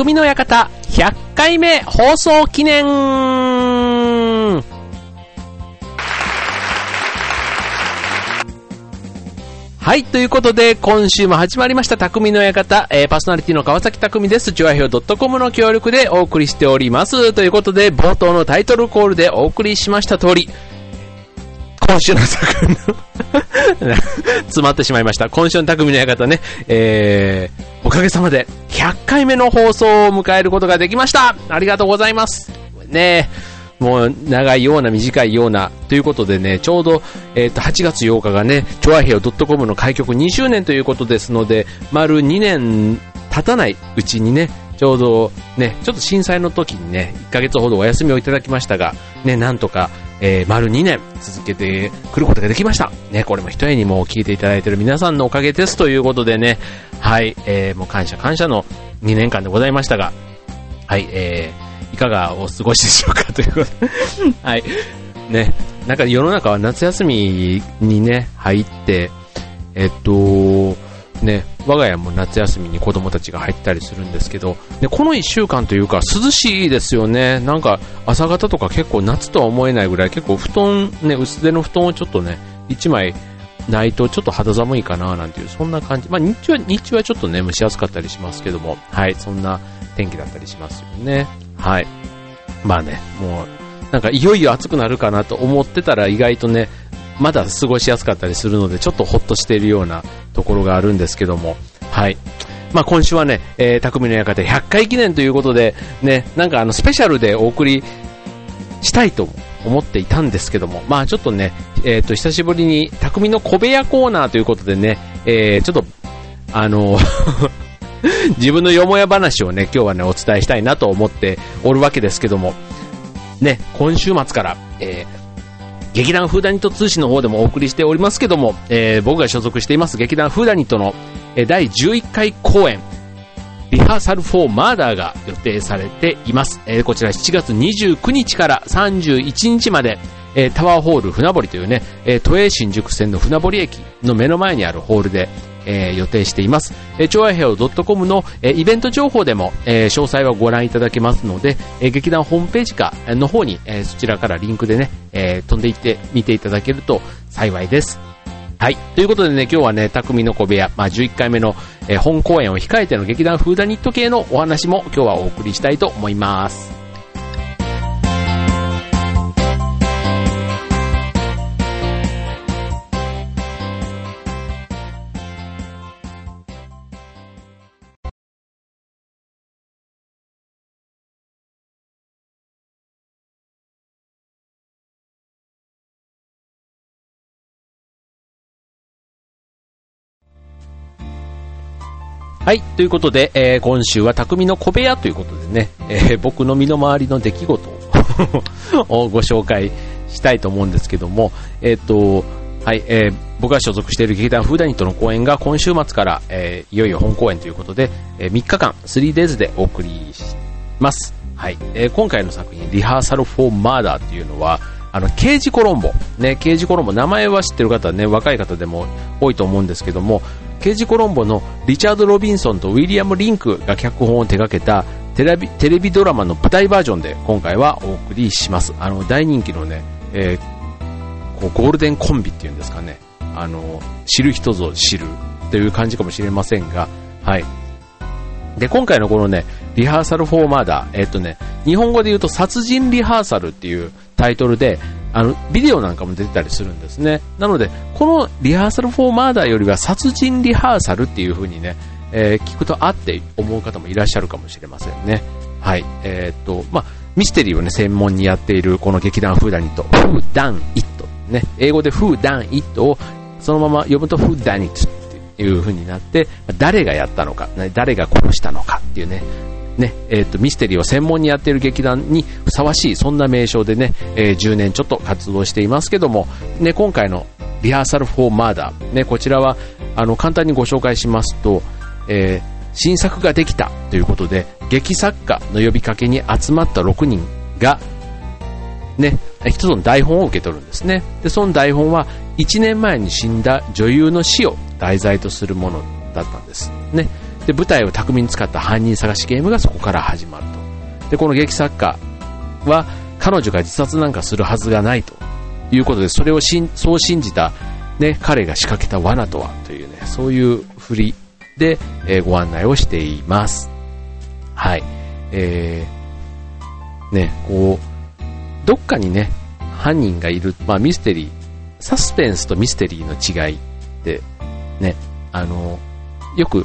匠の館100回目放送記念はい。ということで、今週も始まりました、匠の館、えー、パーソナリティの川崎匠です。チュアヒョ .com の協力でお送りしております。ということで、冒頭のタイトルコールでお送りしました通り、今週の作の 詰まってしまいました。今週の匠の館ね、えー、おかげさまで100回目の放送を迎えることができました。ありがとうございます。ねもう長いような短いようなということでね、ちょうど、えっ、ー、と8月8日がね、チョアヘオ .com の開局2周年ということですので、丸2年経たないうちにね、ちょうどね、ちょっと震災の時にね、1ヶ月ほどお休みをいただきましたが、ね、なんとか、えー、丸2年続けてくることができました。ね、これも一重にも聞いていただいている皆さんのおかげですということでね、はい、えー、もう感謝感謝の2年間でございましたが、はい、えー、いかがお過ごしでしょうか。ということで。はい、ね、なんか世の中は夏休みにね、入って、えっと、ね、我が家も夏休みに子供たちが入ったりするんですけど、でこの1週間というか涼しいですよね。なんか朝方とか結構夏とは思えないぐらい結構布団、ね、薄手の布団をちょっとね、1枚ないとちょっと肌寒いかななんていう、そんな感じ。まあ日中は、日中はちょっとね、蒸し暑かったりしますけども、はい、そんな天気だったりしますよね。はい。まあね、もう、なんかいよいよ暑くなるかなと思ってたら意外とね、まだ過ごしやすかったりするので、ちょっとほっとしているようなところがあるんですけども、はい。まあ、今週はね、えー、匠の館100回記念ということで、ね、なんかあの、スペシャルでお送りしたいと思っていたんですけども、まあちょっとね、えっ、ー、と、久しぶりに匠の小部屋コーナーということでね、えー、ちょっと、あの 自分のよもや話をね、今日はね、お伝えしたいなと思っておるわけですけども、ね、今週末から、えー、劇団フーダニット通信の方でもお送りしておりますけども、えー、僕が所属しています劇団フーダニットの、第11回公演、リハーサルフォーマーダーが予定されています。えー、こちら7月29日から31日まで、えー、タワーホール船堀というね、えー、都営新宿線の船堀駅の目の前にあるホールで、えー、予定しています。えー、超愛平洋 .com の、えー、イベント情報でも、えー、詳細はご覧いただけますので、えー、劇団ホームページかの方に、えー、そちらからリンクでね、えー、飛んでいって見ていただけると幸いです。はい。ということでね、今日はね、匠の小部屋、まあ、11回目の、えー、本公演を控えての劇団フーダニット系のお話も今日はお送りしたいと思います。はい。ということで、えー、今週は匠の小部屋ということでね、えー、僕の身の回りの出来事を ご紹介したいと思うんですけども、え、ー、と、はい、えー、僕が所属している劇団フーダニットの公演が今週末から、えー、いよいよ本公演ということで、えー、3日間、3days でお送りします。はい、えー、今回の作品、リハーサルフォーマーダーっていうのは、あの、刑事コロンボ。ね、刑事コロンボ、名前は知ってる方ね、若い方でも多いと思うんですけども、刑事コロンボのリチャード・ロビンソンとウィリアム・リンクが脚本を手掛けたテレビテレビドラマの舞台バージョンで今回はお送りします。あの、大人気のね、えー、こうゴールデンコンビっていうんですかね。あの、知る人ぞ知るという感じかもしれませんが、はい。で、今回のこのね、リハーサルフォーマーダー、えっとね、日本語で言うと殺人リハーサルっていうタイトルで、あの、ビデオなんかも出てたりするんですね。なので、このリハーサルフォーマーダーよりは殺人リハーサルっていう風にね、えー、聞くとあって思う方もいらっしゃるかもしれませんね。はい。えー、っと、まあ、ミステリーをね、専門にやっているこの劇団フーダニット、フーダンイット。ね、英語でフーダンイットをそのまま読むとフーダニットっていう風になって、誰がやったのか、誰が殺したのかっていうね、ね、え、ー、と、ミステリーを専門にやっている劇団にふさわしい、そんな名称でね、えー、10年ちょっと活動していますけども、ね、今回のリハーサルフォーマーダー、ね、こちらは、あの、簡単にご紹介しますと、えー、新作ができたということで、劇作家の呼びかけに集まった6人が、ね、一つの台本を受け取るんですね。で、その台本は1年前に死んだ女優の死を題材とするものだったんです。ね。で、舞台を巧みに使った犯人探しゲームがそこから始まると。で、この劇作家は、彼女が自殺なんかするはずがないということで、それをしんそう信じた、ね、彼が仕掛けた罠とはというね、そういう振りで、えー、ご案内をしています。はい。えー、ね、こう、どっかにね、犯人がいる、まあミステリー、サスペンスとミステリーの違いって、ね、あの、よく、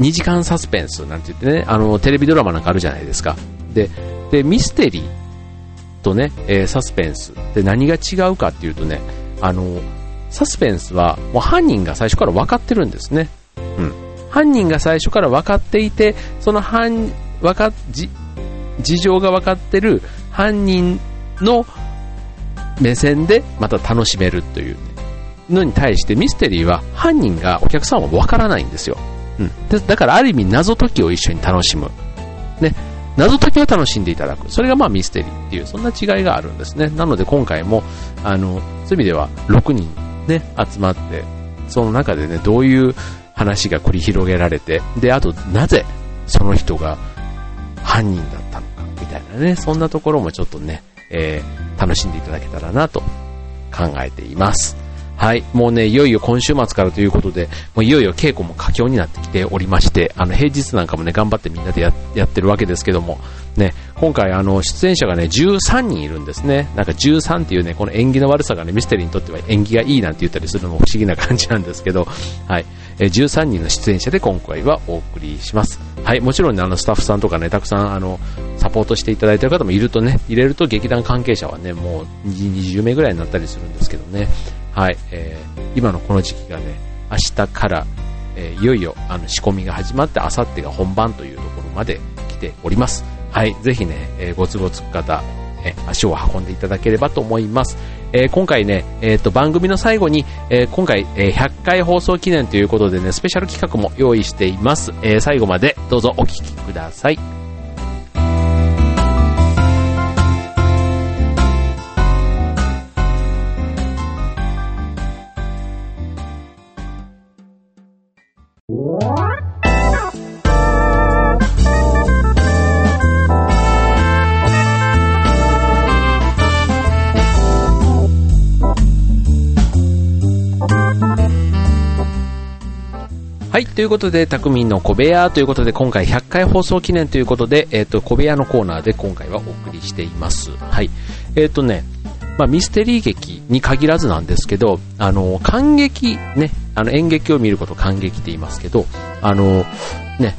2時間サスペンスなんて言ってね、あの、テレビドラマなんかあるじゃないですか。で、で、ミステリーとね、えー、サスペンスで何が違うかっていうとね、あの、サスペンスはもう犯人が最初から分かってるんですね。うん。犯人が最初から分かっていて、その犯、分か、じ、事情が分かってる犯人の目線でまた楽しめるというのに対してミステリーは犯人がお客さんは分からないんですよ。うん。だからある意味謎解きを一緒に楽しむ。ね。謎解きを楽しんでいただく。それがまあミステリーっていう、そんな違いがあるんですね。なので今回も、あの、そういう意味では6人ね、集まって、その中でね、どういう話が繰り広げられて、で、あと、なぜその人が犯人だったのか、みたいなね、そんなところもちょっとね、えー、楽しんでいただけたらなと考えています。はい。もうね、いよいよ今週末からということで、もういよいよ稽古も佳境になってきておりまして、あの、平日なんかもね、頑張ってみんなでやってるわけですけども、ね、今回あの、出演者がね、13人いるんですね。なんか13っていうね、この縁起の悪さがね、ミステリーにとっては縁起がいいなんて言ったりするのも不思議な感じなんですけど、はい。え13人の出演者で今回はお送りします。はい、もちろんね、あの、スタッフさんとかね、たくさん、あの、サポートしていただいている方もいるとね、入れると劇団関係者はね、もう20名ぐらいになったりするんですけどね、はい、えー、今のこの時期がね、明日から、え、いよいよあの仕込みが始まって、あさってが本番というところまで来ております。はい、ぜひね、えー、ご都合つく方、えー、足を運んでいただければと思います。えー、今回ね、えっ、と、番組の最後に、えー、今回、えー、100回放送記念ということでね、スペシャル企画も用意しています。えー、最後までどうぞお聴きください。ということで、匠の小部屋ということで、今回100回放送記念ということで、えっ、ー、と、小部屋のコーナーで今回はお送りしています。はい。えっ、ー、とね、まあ、ミステリー劇に限らずなんですけど、あの、感激、ね、あの、演劇を見ること感激って言いますけど、あの、ね、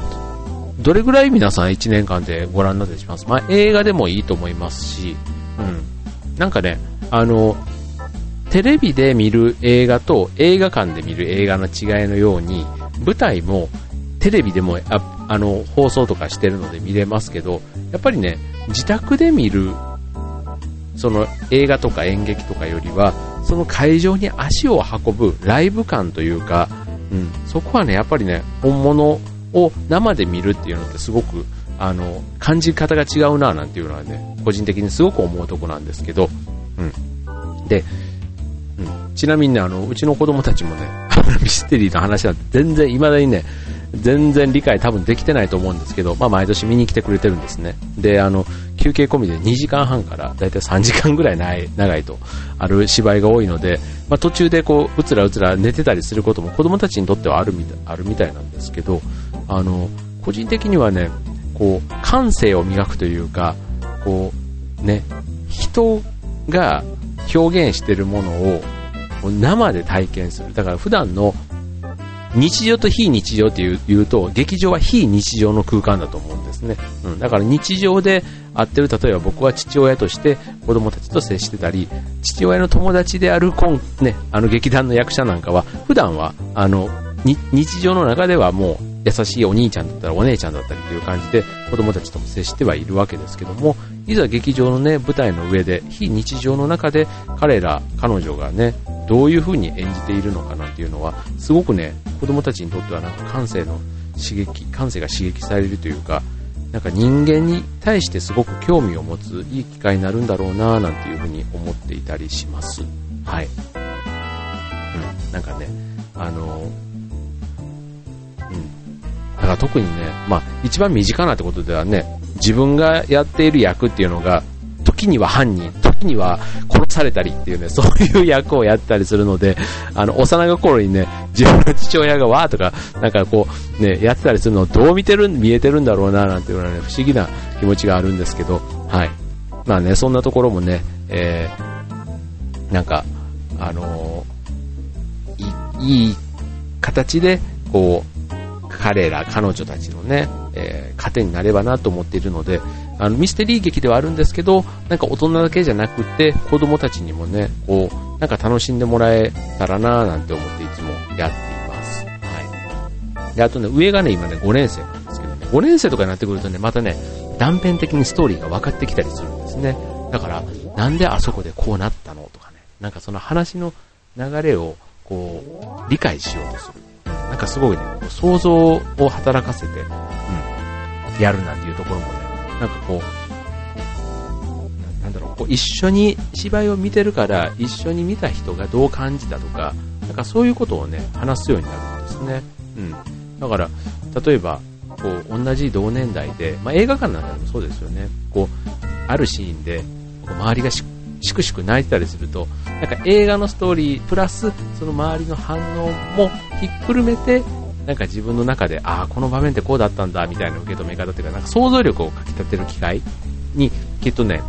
どれぐらい皆さん1年間でご覧になってします？まあ、映画でもいいと思いますし、うん。なんかね、あの、テレビで見る映画と映画館で見る映画の違いのように、舞台もテレビでもああの放送とかしてるので見れますけど、やっぱりね、自宅で見るその映画とか演劇とかよりは、その会場に足を運ぶライブ感というか、うん、そこはね、やっぱりね、本物を生で見るっていうのってすごく、あの、感じ方が違うななんていうのはね、個人的にすごく思うとこなんですけど、うん。で、ちなみにね、あの、うちの子供たちもね、ミステリーの話は全然、未だにね、全然理解多分できてないと思うんですけど、まあ毎年見に来てくれてるんですね。で、あの、休憩込みで2時間半からだいたい3時間ぐらいない長いとある芝居が多いので、まあ途中でこう、うつらうつら寝てたりすることも子供たちにとってはあるみたいあるみたいなんですけど、あの、個人的にはね、こう、感性を磨くというか、こう、ね、人が表現してるものを生で体験する。だから普段の日常と非日常っていうと、劇場は非日常の空間だと思うんですね。うん、だから日常で会ってる、例えば僕は父親として子供たちと接してたり、父親の友達である今、ね、あの劇団の役者なんかは、普段は、あの、日常の中ではもう優しいお兄ちゃんだったらお姉ちゃんだったりという感じで子供たちとも接してはいるわけですけども、いざ劇場のね、舞台の上で、非日常の中で彼ら、彼女がね、どういう風に演じているのかなっていうのは、すごくね、子供たちにとってはなんか感性の刺激、感性が刺激されるというか、なんか人間に対してすごく興味を持ついい機会になるんだろうななんていう風に思っていたりします。はい。うん、なんかね、あの、うん、だから特にね、まあ、一番身近なってことではね、自分がやっている役っていうのが、時には犯人、には殺されたりっていうね、そういう役をやったりするので、あの、幼い頃にね、自分の父親がわーとか、なんかこう、ね、やってたりするのをどう見てる、見えてるんだろうな、なんていうのはね、不思議な気持ちがあるんですけど、はい。まあね、そんなところもね、えー、なんか、あのー、いい形で、こう、彼ら、彼女たちのね、えー、糧になればなと思っているので、あの、ミステリー劇ではあるんですけど、なんか大人だけじゃなくて、子供たちにもね、こう、なんか楽しんでもらえたらなぁなんて思っていつもやっています。はい。で、あとね、上がね、今ね、5年生なんですけどね、5年生とかになってくるとね、またね、断片的にストーリーが分かってきたりするんですね。だから、なんであそこでこうなったのとかね、なんかその話の流れを、こう、理解しようとする。なんかすごいね、想像を働かせて、うん、やるなっていうところもね、なんかこう、なんだろう、こう一緒に芝居を見てるから、一緒に見た人がどう感じたとか、なんかそういうことをね、話すようになるんですね。うん。だから、例えば、こう、同じ同年代で、まあ、映画館なんかでもそうですよね。こう、あるシーンで、こう周りがしくしく泣いてたりすると、なんか映画のストーリー、プラス、その周りの反応もひっくるめて、なんか自分の中で、ああ、この場面ってこうだったんだ、みたいな受け止め方っていうか、なんか想像力をかき立てる機会に、きっとね、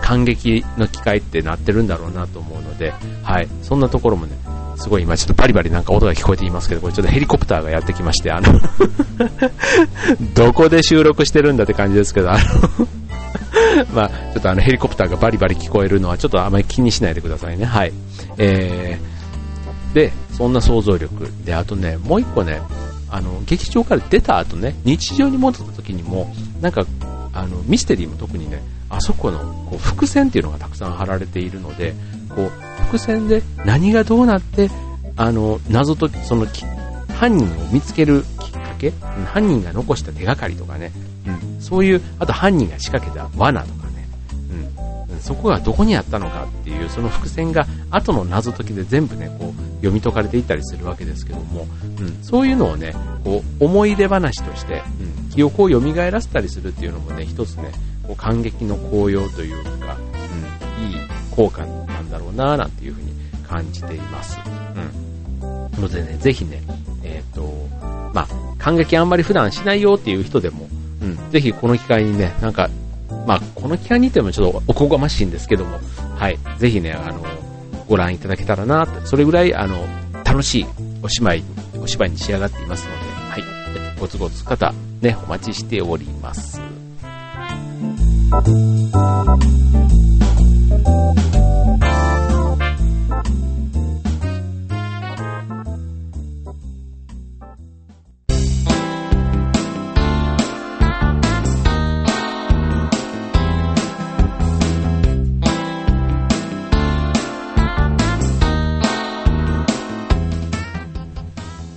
感激の機会ってなってるんだろうなと思うので、はい、そんなところもね、すごい今ちょっとバリバリなんか音が聞こえていますけど、これちょっとヘリコプターがやってきまして、あの どこで収録してるんだって感じですけど、あの まあ、ちょっとあのヘリコプターがバリバリ聞こえるのはちょっとあまり気にしないでくださいね。はい。えー、で、そんな想像力。で、あとね、もう一個ね、あの、劇場から出た後ね、日常に戻った時にも、なんか、あの、ミステリーも特にね、あそこのこう伏線っていうのがたくさん貼られているので、こう、伏線で何がどうなって、あの、謎と、その、犯人を見つけるきっかけ、犯人が残した手がかりとかね、うん、そういう、あと犯人が仕掛けた罠とか、そこがどこにあったのかっていう、その伏線が後の謎解きで全部ね、こう、読み解かれていったりするわけですけども、うん、そういうのをね、こう、思い出話として、うん、記憶を蘇らせたりするっていうのもね、一つね、こう感激の効用というか、うん、いい効果なんだろうななんていうふうに感じています。うん。のでね、ぜひね、えっ、ー、と、まあ、感激あんまり普段しないよっていう人でも、うん、ぜひこの機会にね、なんか、まあ、この期間にいてもちょっとおこがましいんですけども、はい、ぜひね、あの、ご覧いただけたらなって、それぐらい、あの、楽しいお芝居、お芝居に仕上がっていますので、はい、ごつごつ方、ね、お待ちしております。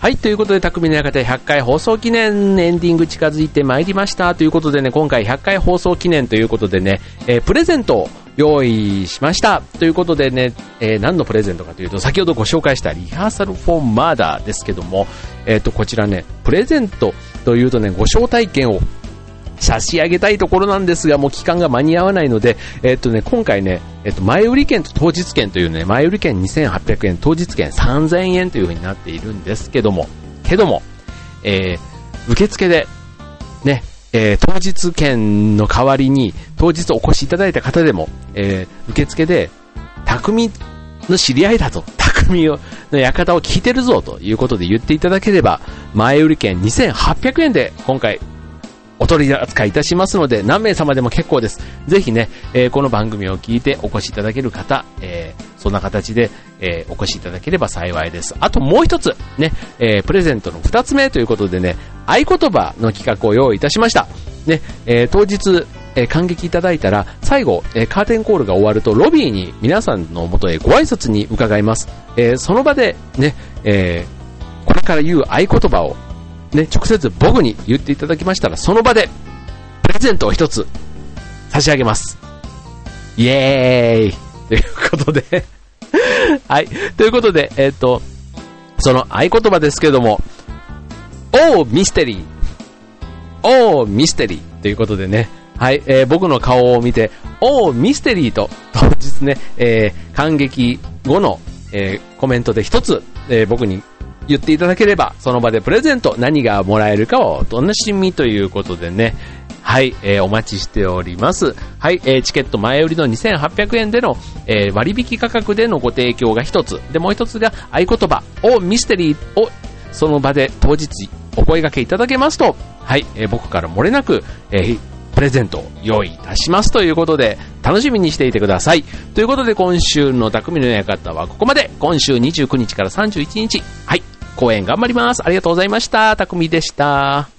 はい、ということで、匠の館100回放送記念エンディング近づいてまいりました。ということでね、今回100回放送記念ということでね、えー、プレゼントを用意しました。ということでね、えー、何のプレゼントかというと、先ほどご紹介したリハーサルフォーマーダーですけども、えっ、ー、と、こちらね、プレゼントというとね、ご招待券を差し上げたいところなんですが、もう期間が間に合わないので、えっとね、今回ね、えっと、前売り券と当日券というね、前売り券2800円、当日券3000円という風になっているんですけども、けども、えー、受付で、ね、えー、当日券の代わりに、当日お越しいただいた方でも、えー、受付で、匠の知り合いだと、匠の館を聞いてるぞということで言っていただければ、前売り券2800円で今回お取り扱いいたしますので、何名様でも結構です。ぜひね、えー、この番組を聞いてお越しいただける方、えー、そんな形で、えー、お越しいただければ幸いです。あともう一つ、ね、えプレゼントの二つ目ということでね、合言葉の企画を用意いたしました。ね、え当日、え感激いただいたら、最後、えカーテンコールが終わると、ロビーに皆さんのもとへご挨拶に伺います。えその場で、ね、えこれから言う合言葉をね、直接僕に言っていただきましたら、その場で、プレゼントを一つ、差し上げます。イエーイということで はい。ということで、えっ、ー、と、その合言葉ですけども、おーミステリーおー、ミステリーということでね、はい、えー僕の顔を見て、おー、ミステリーと、当日ね、えー感激後の、えーコメントで一つ、えー僕に言っていただければ、その場でプレゼント、何がもらえるかをお楽しみということでね、はい、えーお待ちしております。はい、えーチケット前売りの2800円での、えー割引価格でのご提供が一つ。で、もう一つが合言葉をミステリーをその場で当日お声掛けいただけますと、はい、えー僕から漏れなく、えープレゼントを用意いたしますということで、楽しみにしていてください。ということで、今週の匠の館はここまで。今週29日から31日。はい、公演頑張ります。ありがとうございました。たくみでした。